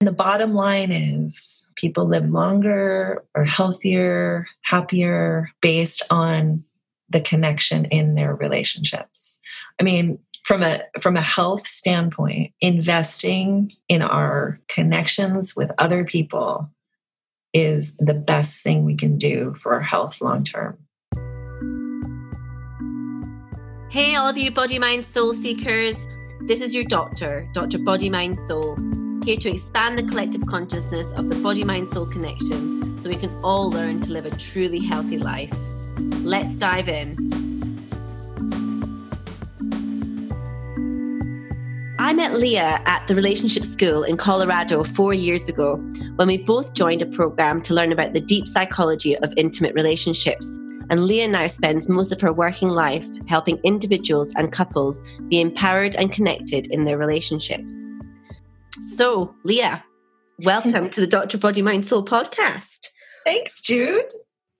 And the bottom line is people live longer or healthier, happier based on the connection in their relationships. I mean, from a from a health standpoint, investing in our connections with other people is the best thing we can do for our health long term. Hey, all of you body, mind, soul seekers. This is your doctor, Dr. Body, Mind, Soul, here to expand the collective consciousness of the body, mind, soul connection so we can all learn to live a truly healthy life. Let's dive in. I met Leah at the Relationship School in Colorado four years ago when we both joined a program to learn about the deep psychology of intimate relationships and Leah now spends most of her working life helping individuals and couples be empowered and connected in their relationships. So, Leah, welcome to the Dr. Body Mind Soul podcast. Thanks, Jude.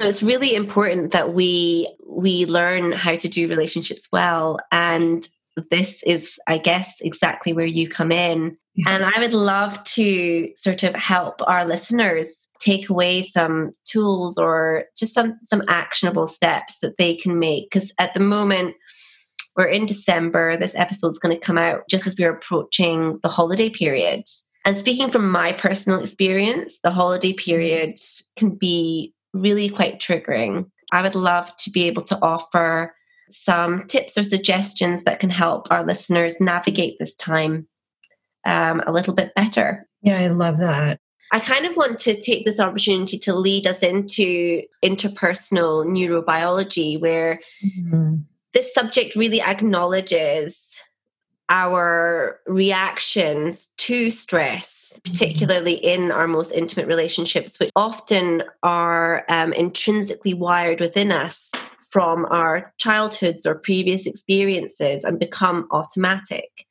So it's really important that we we learn how to do relationships well and this is I guess exactly where you come in. And I would love to sort of help our listeners take away some tools or just some some actionable steps that they can make because at the moment we're in December. This episode is going to come out just as we're approaching the holiday period. And speaking from my personal experience the holiday period can be really quite triggering. I would love to be able to offer some tips or suggestions that can help our listeners navigate this time um, a little bit better. Yeah i love that. I kind of want to take this opportunity to lead us into interpersonal neurobiology, where mm-hmm. This subject really acknowledges our reactions to stress, mm-hmm. particularly in our most intimate relationships, which often are um, intrinsically wired within us from our childhoods or previous experiences and become automatic.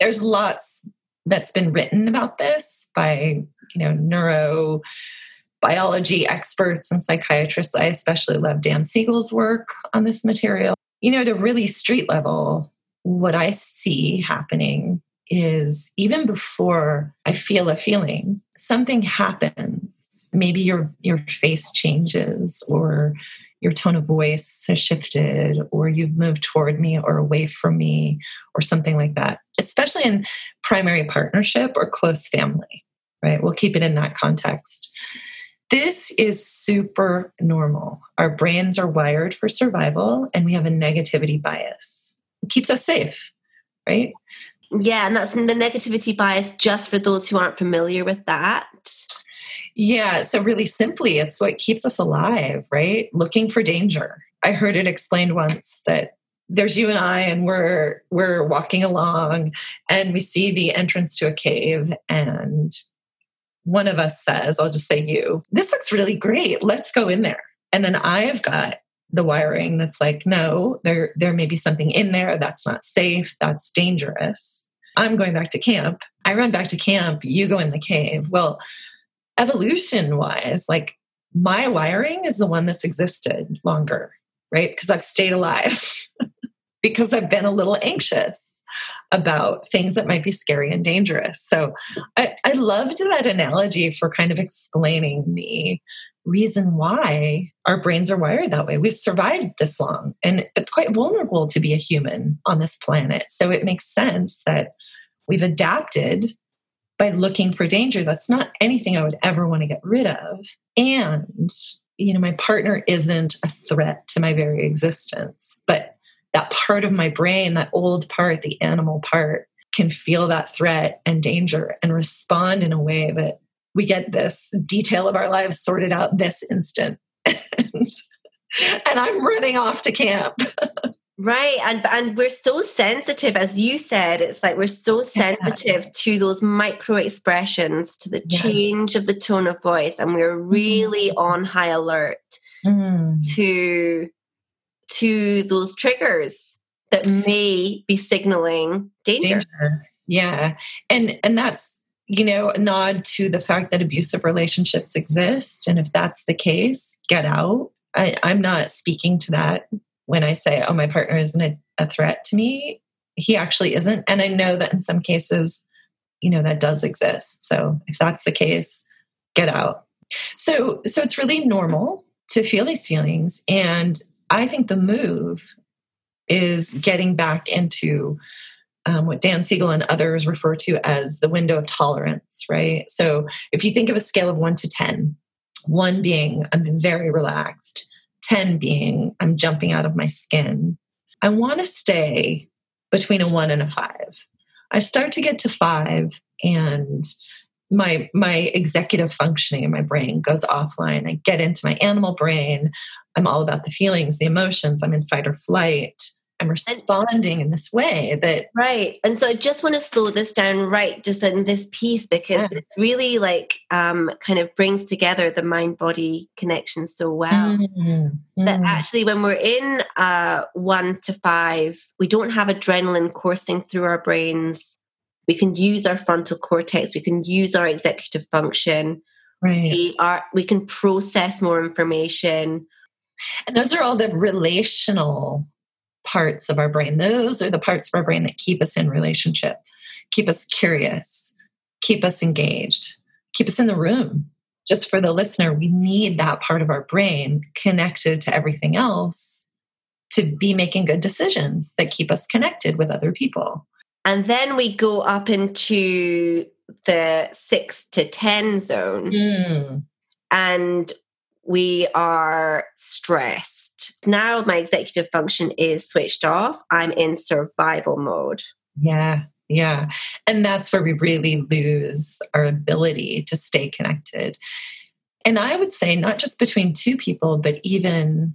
There's lots that's been written about this by you know neurobiology experts and psychiatrists. I especially love Dan Siegel's work on this material. You know, to really street level, what I see happening is even before I feel a feeling, something happens. Maybe your your face changes or your tone of voice has shifted or you've moved toward me or away from me or something like that, especially in primary partnership or close family, right? We'll keep it in that context. This is super normal. Our brains are wired for survival and we have a negativity bias. It keeps us safe, right? Yeah, and that's the negativity bias just for those who aren't familiar with that. Yeah. So, really simply, it's what keeps us alive, right? Looking for danger. I heard it explained once that there's you and I, and we're we're walking along, and we see the entrance to a cave, and one of us says, "I'll just say you. This looks really great. Let's go in there." And then I've got the wiring that's like, "No, there there may be something in there that's not safe. That's dangerous." I'm going back to camp. I run back to camp. You go in the cave. Well evolution wise, like my wiring is the one that's existed longer, right? Because I've stayed alive, because I've been a little anxious about things that might be scary and dangerous. So I, I loved that analogy for kind of explaining the reason why our brains are wired that way. We've survived this long, and it's quite vulnerable to be a human on this planet. So it makes sense that we've adapted by looking for danger. That's not anything I would ever want to get rid of. And, you know, my partner isn't a threat to my very existence, but that part of my brain, that old part, the animal part, can feel that threat and danger and respond in a way that we get this detail of our lives sorted out this instant. and, and I'm running off to camp. Right. And and we're so sensitive, as you said, it's like we're so sensitive yeah. to those micro expressions, to the yes. change of the tone of voice. And we're really mm-hmm. on high alert mm. to to those triggers that mm-hmm. may be signaling danger. danger. Yeah. And and that's you know, a nod to the fact that abusive relationships exist. And if that's the case, get out. I, I'm not speaking to that when I say, oh, my partner isn't a, a threat to me, he actually isn't. And I know that in some cases, you know that does exist so if that's the case get out so so it's really normal to feel these feelings and i think the move is getting back into um, what Dan Siegel and others refer to as the window of tolerance, right? So if you think of a scale of one to 10, one being I'm very relaxed, 10 being I'm jumping out of my skin, I want to stay between a one and a five. I start to get to five and my my executive functioning in my brain goes offline. I get into my animal brain. I'm all about the feelings, the emotions. I'm in fight or flight. I'm responding in this way that right. And so I just want to slow this down right just in this piece because yeah. it's really like um kind of brings together the mind body connection so well mm-hmm. that actually when we're in uh one to five, we don't have adrenaline coursing through our brains. We can use our frontal cortex, we can use our executive function. Right. We are we can process more information. And those are all the relational parts of our brain. Those are the parts of our brain that keep us in relationship, keep us curious, keep us engaged, keep us in the room. Just for the listener, we need that part of our brain connected to everything else to be making good decisions that keep us connected with other people. And then we go up into the six to 10 zone. Mm. And we are stressed now my executive function is switched off. I'm in survival mode. Yeah. Yeah. And that's where we really lose our ability to stay connected. And I would say, not just between two people, but even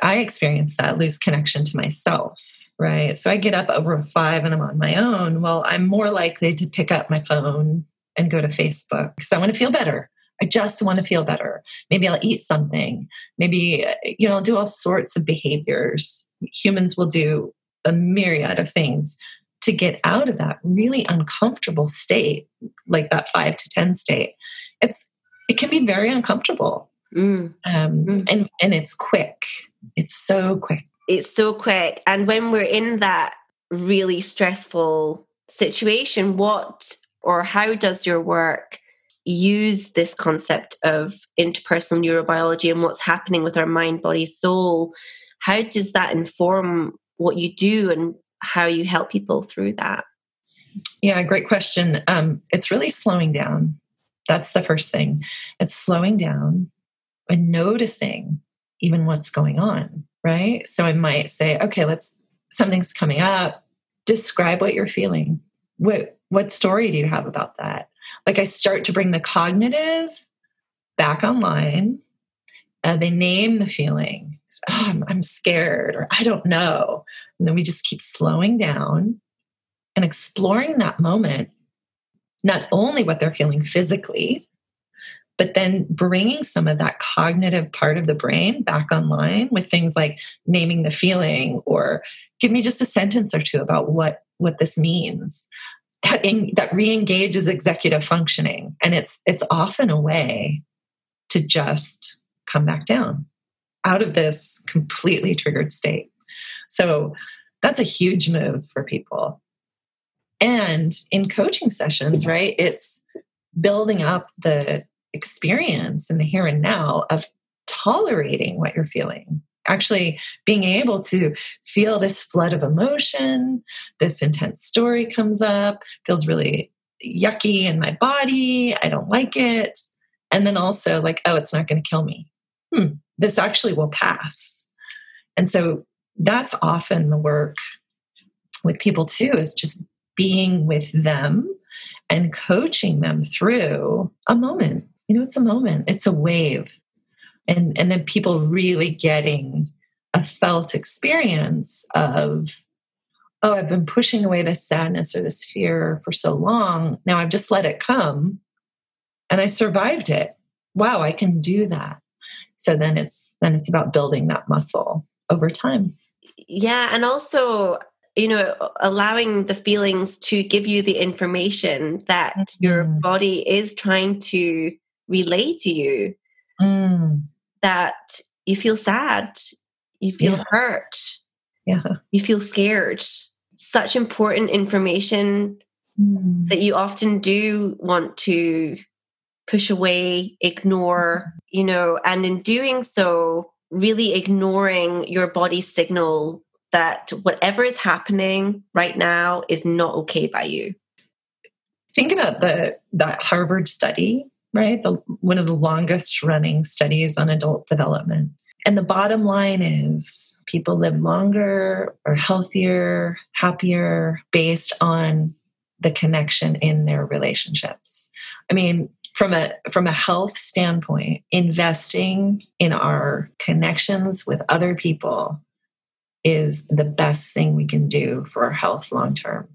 I experience that lose connection to myself, right? So I get up over five and I'm on my own. Well, I'm more likely to pick up my phone and go to Facebook because I want to feel better. I just want to feel better. Maybe I'll eat something. Maybe, you know, I'll do all sorts of behaviors. Humans will do a myriad of things to get out of that really uncomfortable state, like that five to 10 state. It's, it can be very uncomfortable. Mm. Um, mm. And, and it's quick. It's so quick. It's so quick. And when we're in that really stressful situation, what or how does your work use this concept of interpersonal neurobiology and what's happening with our mind, body, soul, how does that inform what you do and how you help people through that? Yeah, great question. Um, it's really slowing down. That's the first thing. It's slowing down and noticing even what's going on, right? So I might say, okay, let's, something's coming up. Describe what you're feeling. What, what story do you have about that? like I start to bring the cognitive back online. Uh, they name the feeling. Oh, I'm, I'm scared, or I don't know. And then we just keep slowing down and exploring that moment, not only what they're feeling physically, but then bringing some of that cognitive part of the brain back online with things like naming the feeling or give me just a sentence or two about what what this means that in, that re-engages executive functioning. And it's it's often a way to just come back down out of this completely triggered state. So that's a huge move for people. And in coaching sessions right it's building up the experience in the here and now of tolerating what you're feeling actually being able to feel this flood of emotion, this intense story comes up, feels really yucky in my body. I don't like it. And then also, like, oh, it's not going to kill me. Hmm, this actually will pass. And so that's often the work with people too, is just being with them and coaching them through a moment. You know, it's a moment, it's a wave. And and then people really getting a felt experience of oh i've been pushing away this sadness or this fear for so long. Now i've just let it come. And i survived it. Wow i can do that. So then it's then it's about building that muscle over time. Yeah and also you know allowing the feelings to give you the information that mm-hmm. your body is trying to relay to you mm that you feel sad, you feel yeah. hurt, yeah. you feel scared. Such important information mm. that you often do want to push away, ignore, you know, and in doing so, really ignoring your body's signal that whatever is happening right now is not okay by you. Think about the that Harvard study, right? The, one of the longest running studies on adult development. And the bottom line is people live longer or healthier, happier based on the connection in their relationships. I mean, from a from a health standpoint, investing in our connections with other people is the best thing we can do for our health long term.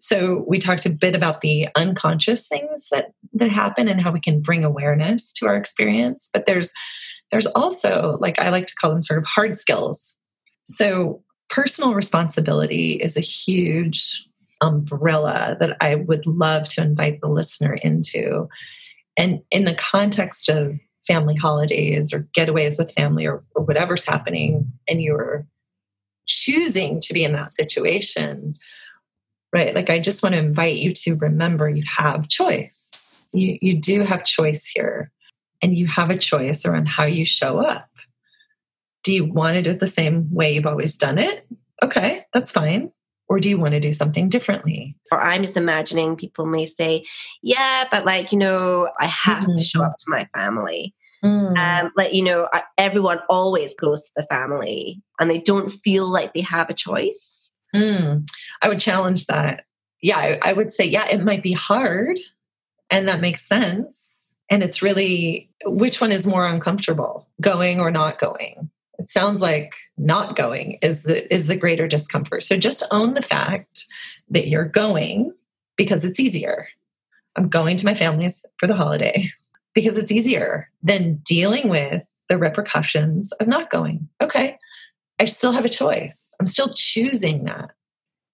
So we talked a bit about the unconscious things that that happen and how we can bring awareness to our experience, but there's there's also like I like to call them sort of hard skills. So personal responsibility is a huge umbrella that I would love to invite the listener into. And in the context of family holidays or getaways with family or, or whatever's happening, and you're choosing to be in that situation, right? Like, I just want to invite you to remember you have choice. You, you do have choice here, and you have a choice around how you show up. Do you want to do it the same way you've always done it? Okay, that's fine. Or do you want to do something differently? Or I'm just imagining people may say, yeah, but like, you know, I have mm-hmm. to show up to my family. Mm. Um, like you know, everyone always goes to the family, and they don't feel like they have a choice. Mm. I would challenge that. Yeah, I, I would say, yeah, it might be hard, and that makes sense. And it's really which one is more uncomfortable, going or not going. It sounds like not going is the is the greater discomfort. So just own the fact that you're going because it's easier. I'm going to my family's for the holiday because it's easier than dealing with the repercussions of not going. Okay, I still have a choice. I'm still choosing that.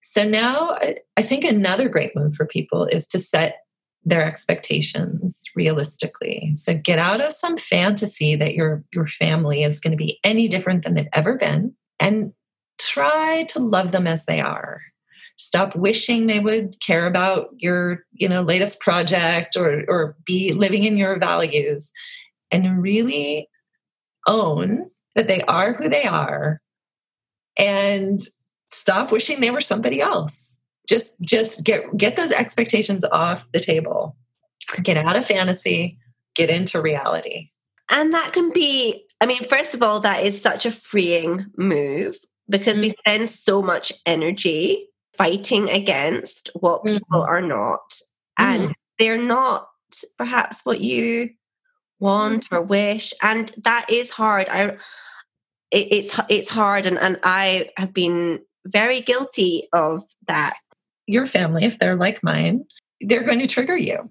So now I think another great move for people is to set their expectations realistically. So get out of some fantasy that your your family is going to be any different than they've ever been and try to love them as they are stop wishing they would care about your you know latest project or or be living in your values and really own that they are who they are and stop wishing they were somebody else. Just just get get those expectations off the table. Get out of fantasy. Get into reality. And that can be i mean first of all that is such a freeing move because mm-hmm. we spend so much energy fighting against what people mm-hmm. are not. And mm-hmm. they're not perhaps what you want or wish. And that is hard. I it, it's it's hard and, and i have been very guilty of that. Your family if they're like mine they're going to trigger you.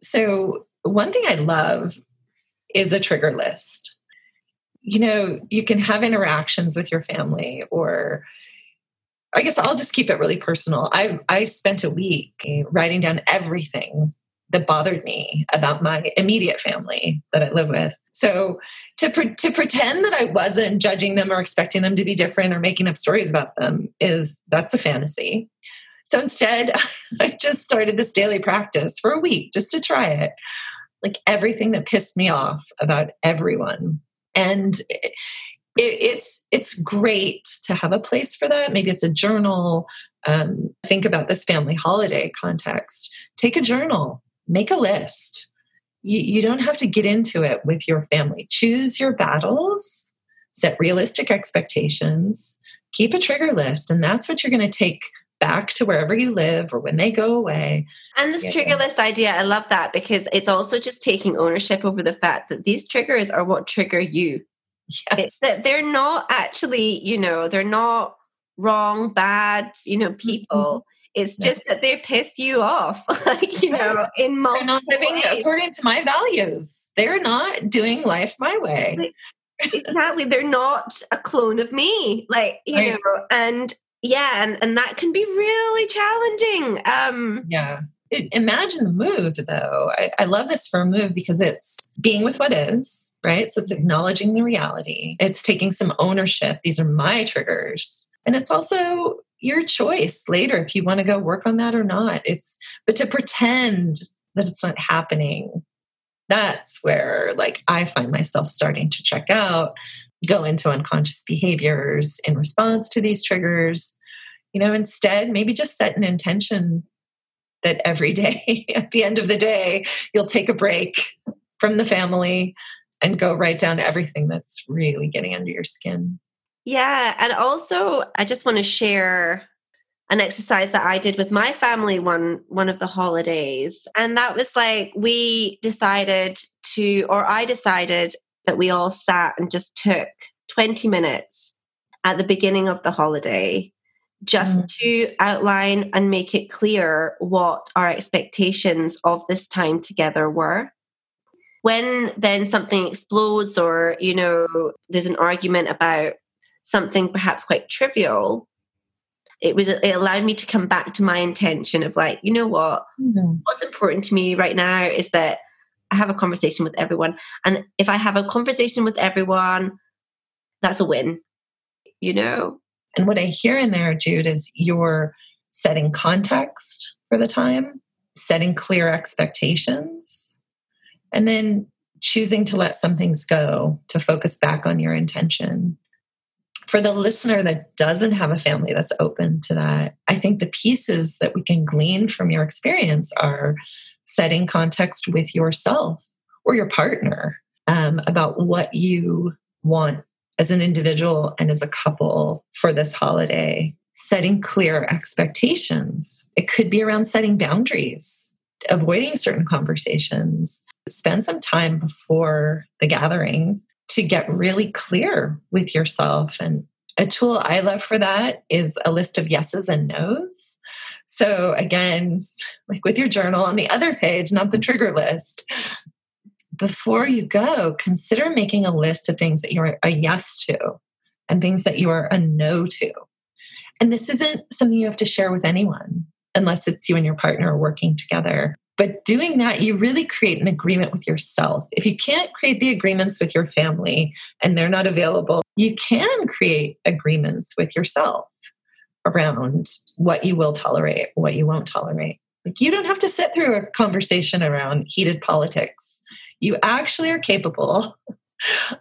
So one thing i love is a trigger list. You know you can have interactions with your family or I guess I'll just keep it really personal. I I spent a week writing down everything that bothered me about my immediate family that I live with. So to pre- to pretend that I wasn't judging them or expecting them to be different or making up stories about them is that's a fantasy. So instead, I just started this daily practice for a week just to try it. Like everything that pissed me off about everyone. And it, it's it's great to have a place for that. Maybe it's a journal. Um, think about this family holiday context. Take a journal, make a list. You, you don't have to get into it with your family. Choose your battles, set realistic expectations, keep a trigger list, and that's what you're going to take back to wherever you live or when they go away. And this yeah. trigger list idea, I love that because it's also just taking ownership over the fact that these triggers are what trigger you. Yes. that they're not actually, you know, they're not wrong, bad, you know, mm-hmm. people. It's just that they piss you off, like you know, in multiple. They're not living ways. according to my values. They're not doing life my way. exactly, they're not a clone of me, like you right. know, and yeah, and and that can be really challenging. Um, yeah, imagine the move though. I, I love this for a move because it's being with what is right? So it's acknowledging the reality. It's taking some ownership. These are my triggers. And it's also your choice later if you want to go work on that or not. It's but to pretend that it's not happening, that's where like I find myself starting to check out, go into unconscious behaviors in response to these triggers. You know, instead, maybe just set an intention that every day at the end of the day, you'll take a break from the family and go right down to everything that's really getting under your skin. Yeah. And also, I just want to share an exercise that I did with my family one one of the holidays and that was like we decided to or I decided that we all sat and just took 20 minutes at the beginning of the holiday just mm. to outline and make it clear what our expectations of this time together were when then something explodes or you know there's an argument about something perhaps quite trivial it was it allowed me to come back to my intention of like you know what? Mm-hmm. what's important to me right now is that i have a conversation with everyone and if i have a conversation with everyone that's a win you know? And what i hear in there jude is you're setting context for the time setting clear expectations and then choosing to let some things go to focus back on your intention for the listener that doesn't have a family that's open to that, I think the pieces that we can glean from your experience are setting context with yourself or your partner um, about what you want as an individual and as a couple for this holiday, setting clear expectations. It could be around setting boundaries, avoiding certain conversations. Spend some time before the gathering to get really clear with yourself. And a tool I love for that is a list of yeses and nos. So, again, like with your journal on the other page, not the trigger list, before you go, consider making a list of things that you're a yes to and things that you are a no to. And this isn't something you have to share with anyone unless it's you and your partner working together. But doing that, you really create an agreement with yourself. If you can't create the agreements with your family and they're not available, you can create agreements with yourself around what you will tolerate, what you won't tolerate. Like you don't have to sit through a conversation around heated politics. You actually are capable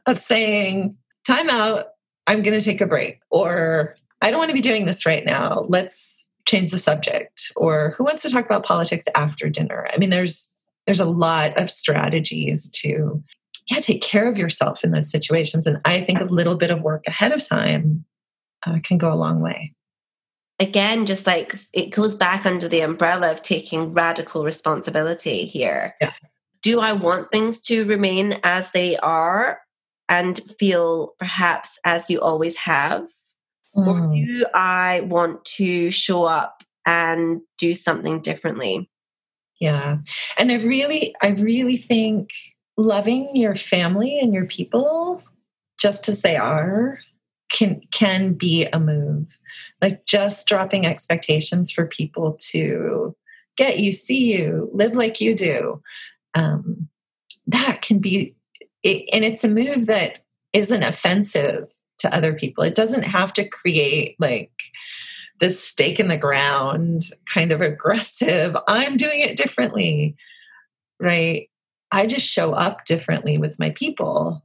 of saying, time out, I'm going to take a break, or I don't want to be doing this right now. Let's change the subject or who wants to talk about politics after dinner? I mean there's there's a lot of strategies to yeah take care of yourself in those situations and i think a little bit of work ahead of time uh, can go a long way. Again just like it goes back under the umbrella of taking radical responsibility here. Yeah. do i want things to remain as they are and feel perhaps as you always have Mm. Or do I want to show up and do something differently? Yeah. And I really, I really think loving your family and your people just as they are can can be a move like just dropping expectations for people to get you see you live like you do um, that can be it, and it's a move that isn't offensive to other people. It doesn't have to create like this stake in the ground kind of aggressive, I'm doing it differently, right? I just show up differently with my people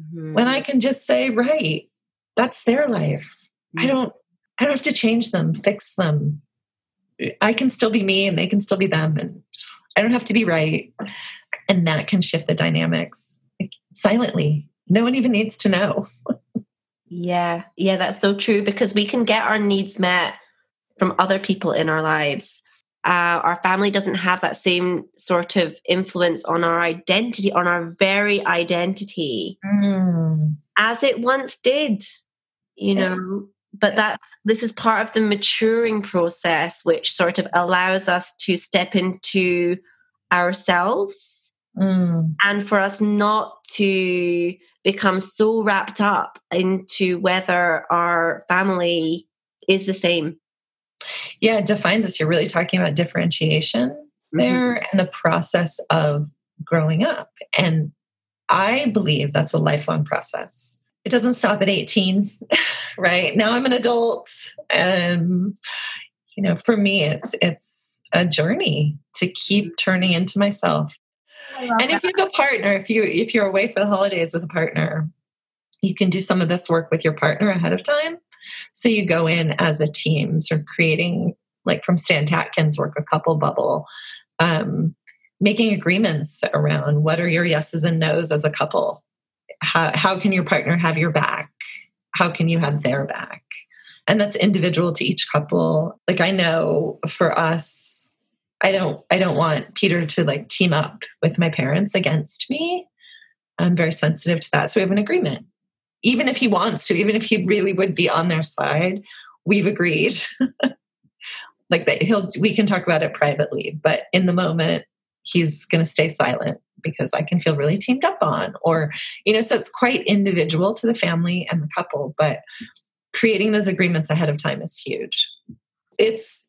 mm-hmm. when I can just say, right, that's their life. Mm-hmm. I don't I don't have to change them, fix them. I can still be me and they can still be them and I don't have to be right. And that can shift the dynamics silently. No one even needs to know. Yeah, yeah, that's so true because we can get our needs met from other people in our lives. Uh, our family doesn't have that same sort of influence on our identity, on our very identity, mm. as it once did, you yeah. know. But that's this is part of the maturing process, which sort of allows us to step into ourselves mm. and for us not to become so wrapped up into whether our family is the same. Yeah, it defines us. You're really talking about differentiation mm-hmm. there and the process of growing up. And I believe that's a lifelong process. it doesn't stop at 18, right? Now I'm an adult. and you know, for me, it's it's a journey to keep turning into myself. And if you have a partner, if you if you're away for the holidays with a partner, you can do some of this work with your partner ahead of time. So you go in as a team, sort of creating like from Stan Tatkin's work, a couple bubble, um, making agreements around what are your yeses and nos as a couple. How, how can your partner have your back? How can you have their back? And that's individual to each couple. Like I know for us, I don't I don't want Peter to like team up with my parents against me. I'm very sensitive to that. So we have an agreement. Even if he wants to, even if he really would be on their side, we've agreed like that he'll we can talk about it privately but in the moment he's going to stay silent because i can feel really teamed up on or you know so it's quite individual to the family and the couple but creating those agreements ahead of time is huge it's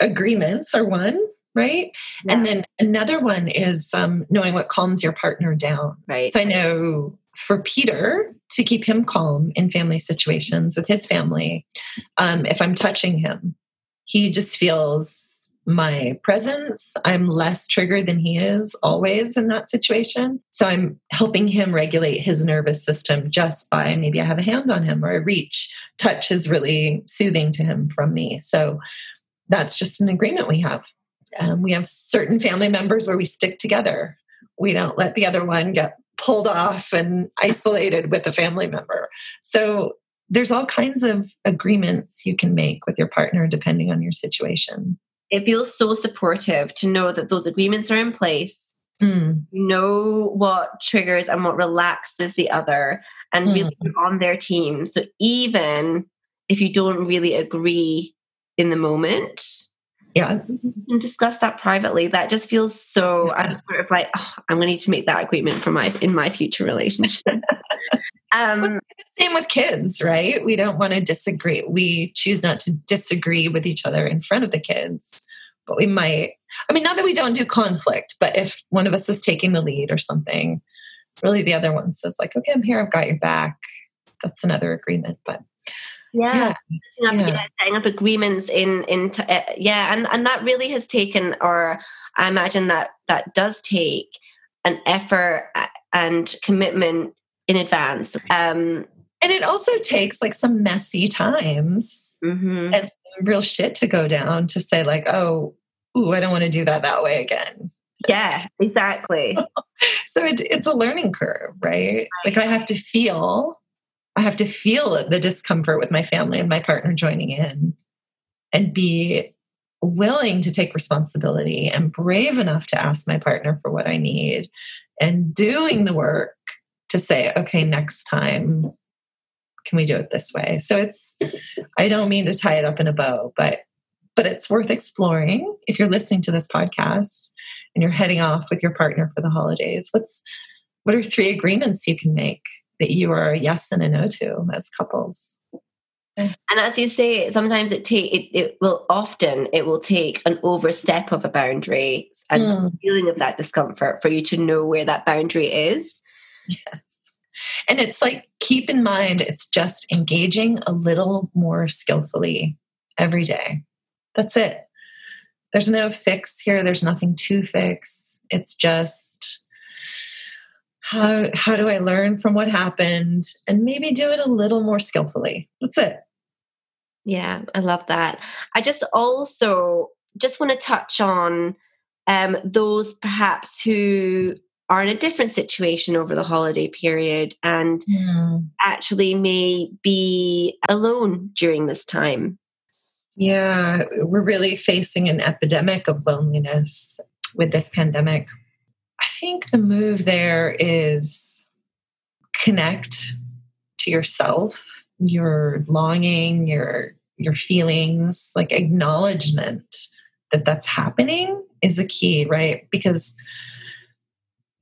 agreements are one right yeah. and then another one is um, knowing what calms your partner down right so i know for Peter to keep him calm in family situations with his family, um, if I'm touching him, he just feels my presence. I'm less triggered than he is always in that situation. So I'm helping him regulate his nervous system just by maybe I have a hand on him or I reach. Touch is really soothing to him from me. So that's just an agreement we have. Um, we have certain family members where we stick together. We don't let the other one get pulled off and isolated with a family member. So there's all kinds of agreements you can make with your partner depending on your situation. It feels so supportive to know that those agreements are in place. Mm. You know what triggers and what relaxes the other, and mm. really on their team. So even if you don't really agree in the moment, yeah, and discuss that privately. That just feels so. Yeah. I'm sort of like, oh, I'm going to need to make that agreement for my in my future relationship. Um, same with kids, right? We don't want to disagree. We choose not to disagree with each other in front of the kids, but we might. I mean, not that we don't do conflict, but if one of us is taking the lead or something, really the other one says, like, okay, I'm here, I've got your back. That's another agreement. But yeah, yeah. Up, yeah. setting up agreements in in t- uh, yeah, and and that really has taken, or I imagine that that does take an effort uh, and commitment in advance. Um, and it also takes like some messy times mm-hmm. and real shit to go down to say like, oh, ooh, I don't want to do that that way again. Yeah, exactly. so it, it's a learning curve, right? right? Like I have to feel, I have to feel the discomfort with my family and my partner joining in, and be willing to take responsibility and brave enough to ask my partner for what I need, and doing the work to say, okay, next time, can we do it this way? So it's, I don't mean to tie it up in a bow, but but it's worth exploring if you're listening to this podcast and you're heading off with your partner for the holidays what's what are three agreements you can make that you are a yes and a no to as couples and as you say sometimes it take it, it will often it will take an overstep of a boundary and mm. feeling of that discomfort for you to know where that boundary is Yes. And it's like, keep in mind, it's just engaging a little more skillfully every day. That's it. There's no fix here, there's nothing to fix. It's just, how, how do I learn from what happened and maybe do it a little more skillfully? That's it. Yeah, I love that. I just also just want to touch on um, those perhaps who are in a different situation over the holiday period and mm. actually may be alone during this time. Yeah, we're really facing an epidemic of loneliness with this pandemic. I think the move there is connect to yourself, your longing, your your feelings, like acknowledgement that that's happening is a key, right? Because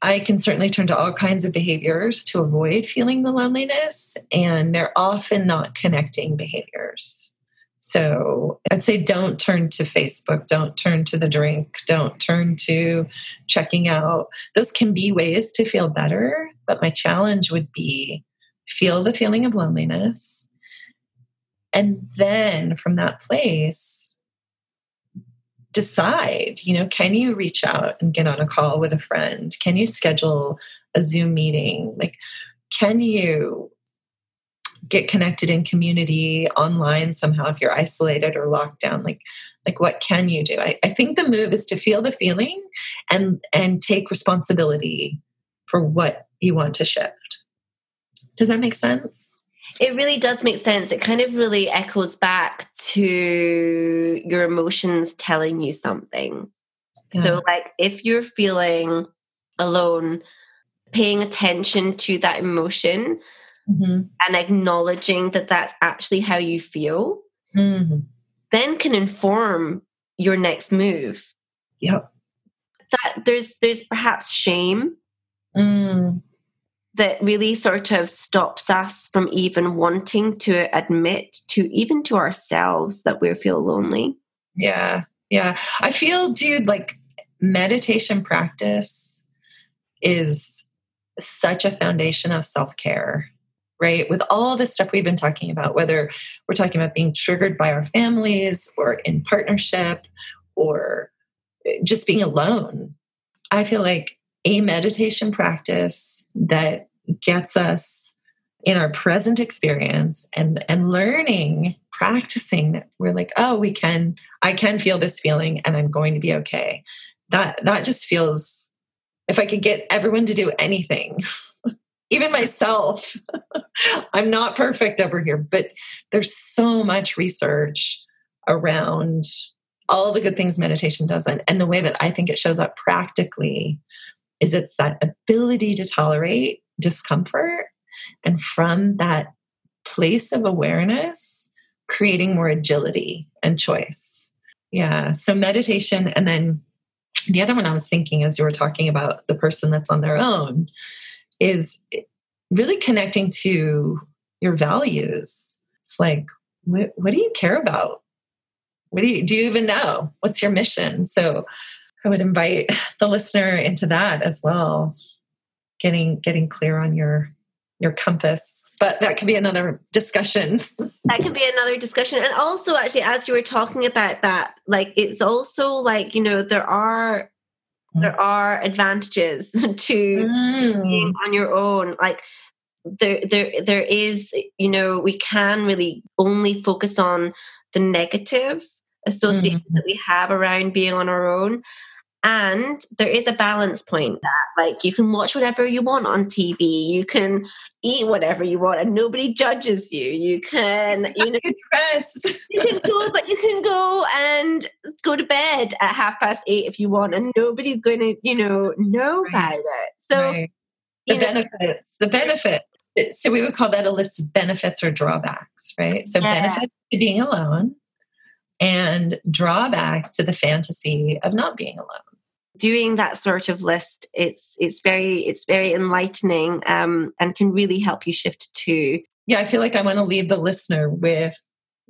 I can certainly turn to all kinds of behaviors to avoid feeling the loneliness, and they're often not connecting behaviors. So I'd say don't turn to Facebook, don't turn to the drink, don't turn to checking out. Those can be ways to feel better, but my challenge would be feel the feeling of loneliness. And then from that place, decide, you know, can you reach out and get on a call with a friend? Can you schedule a Zoom meeting? Like, can you get connected in community online somehow if you're isolated or locked down? Like, like what can you do? I, I think the move is to feel the feeling and and take responsibility for what you want to shift. Does that make sense? It really does make sense. It kind of really echoes back to your emotions telling you something. Yeah. So, like, if you're feeling alone, paying attention to that emotion mm-hmm. and acknowledging that that's actually how you feel, mm-hmm. then can inform your next move. Yep. That there's there's perhaps shame mm that really sort of stops us from even wanting to admit to even to ourselves that we feel lonely. Yeah. Yeah. I feel, Jude, like meditation practice is such a foundation of self care, right? With all the stuff we've been talking about, whether we're talking about being triggered by our families or in partnership or eh, just being alone, I feel like a meditation practice that gets us in our present experience and and learning practicing that we're like oh we can i can feel this feeling and i'm going to be okay that that just feels if i could get everyone to do anything even myself i'm not perfect over here but there's so much research around all the good things meditation does and, and the way that i think it shows up practically is it's that ability to tolerate discomfort. And from that place of awareness, creating more agility and choice. Yeah. So meditation. And then the other one I was thinking as you were talking about the person that's on their own is really connecting to your values. It's like, what, what do you care about? What do you do you even know? What's your mission? So I would invite the listener into that as well getting getting clear on your your compass but that could be another discussion that could be another discussion and also actually as you were talking about that like it's also like you know there are. There are advantages to mm. being on your own like there there there is you know we can really only focus on the negative associations mm. that we have around being on our own and there is a balance point that like you can watch whatever you want on tv you can eat whatever you want and nobody judges you you can you know you can go but you can go and go to bed at half past eight if you want and nobody's going to you know know right. about it so right. the benefits know, the benefit so we would call that a list of benefits or drawbacks right so yeah. benefits to being alone and drawbacks to the fantasy of not being alone doing that sort of list it's it's very it's very enlightening um, and can really help you shift to yeah i feel like i want to leave the listener with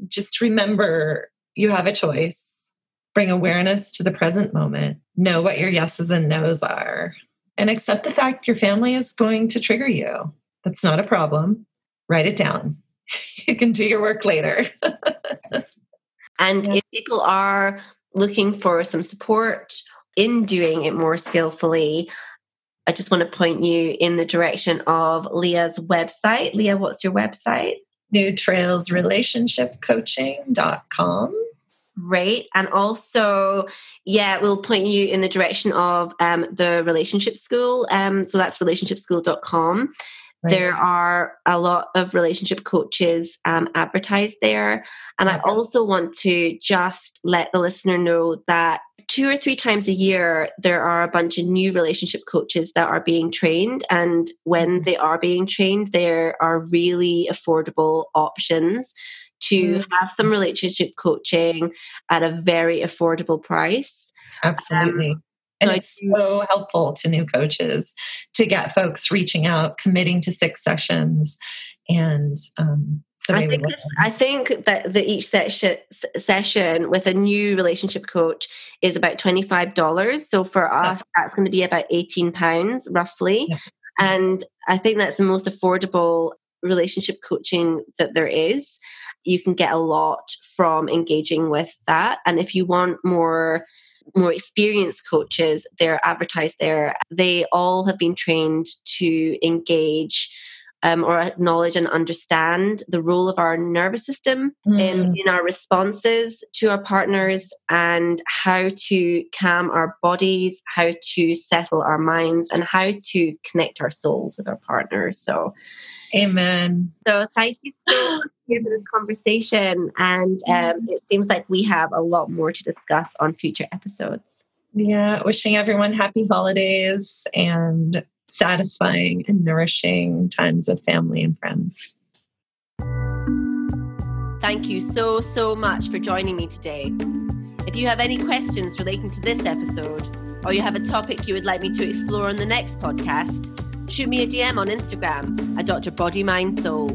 just remember you have a choice. Bring awareness to the present moment know what your yeses and nos are and accept the fact your family is going to trigger you. That's not a problem. Write it down. You can do your work later. And if people are looking for some support in doing it more skillfully, I just want to point you in the direction of Leah's website. Leah, what's your website? newtrailsrelationshipcoaching.com. Great. And also, yeah, we'll point you in the direction of um, the relationship school. Um, so that's relationshipschool.com. Right. There are a lot of relationship coaches um, advertised there. And I also want to just let the listener know that two or three times a year, there are a bunch of new relationship coaches that are being trained. And when mm-hmm. they are being trained, there are really affordable options to mm-hmm. have some relationship coaching at a very affordable price. Absolutely. Um, and it's so helpful to new coaches to get folks reaching out, committing to six sessions, and um, so I think, I think that the each session session with a new relationship coach is about twenty five dollars. So for us, that's going to be about eighteen pounds roughly. Yeah. And I think that's the most affordable relationship coaching that there is. You can get a lot from engaging with that. And if you want more more experienced coaches, they're advertised there. They all have been trained to engage um, or acknowledge and understand the role of our nervous system mm. in, in our responses to our partners and how to calm our bodies, how to settle our minds, and how to connect our souls with our partners. So, amen. So, thank you so much for this conversation. And um, it seems like we have a lot more to discuss on future episodes. Yeah, wishing everyone happy holidays and satisfying and nourishing times with family and friends. Thank you so, so much for joining me today. If you have any questions relating to this episode, or you have a topic you would like me to explore on the next podcast, shoot me a DM on Instagram at Dr. Body Mind Soul.